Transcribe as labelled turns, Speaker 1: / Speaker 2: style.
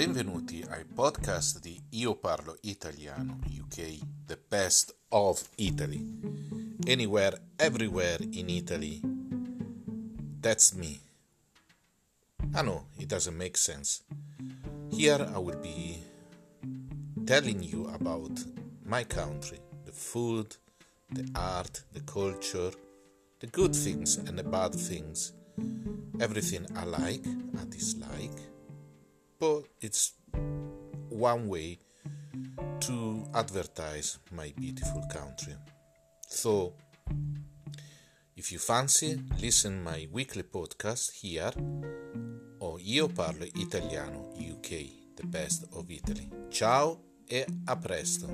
Speaker 1: Benvenuti ai podcast di Io Parlo Italiano UK, the best of Italy. Anywhere, everywhere in Italy. That's me. Ah, I know it doesn't make sense. Here I will be telling you about my country, the food, the art, the culture, the good things and the bad things, everything I like, I dislike, but it's one way to advertise my beautiful country. So, if you fancy, listen my weekly podcast here o Io Parlo Italiano UK, the best of Italy. Ciao e a presto!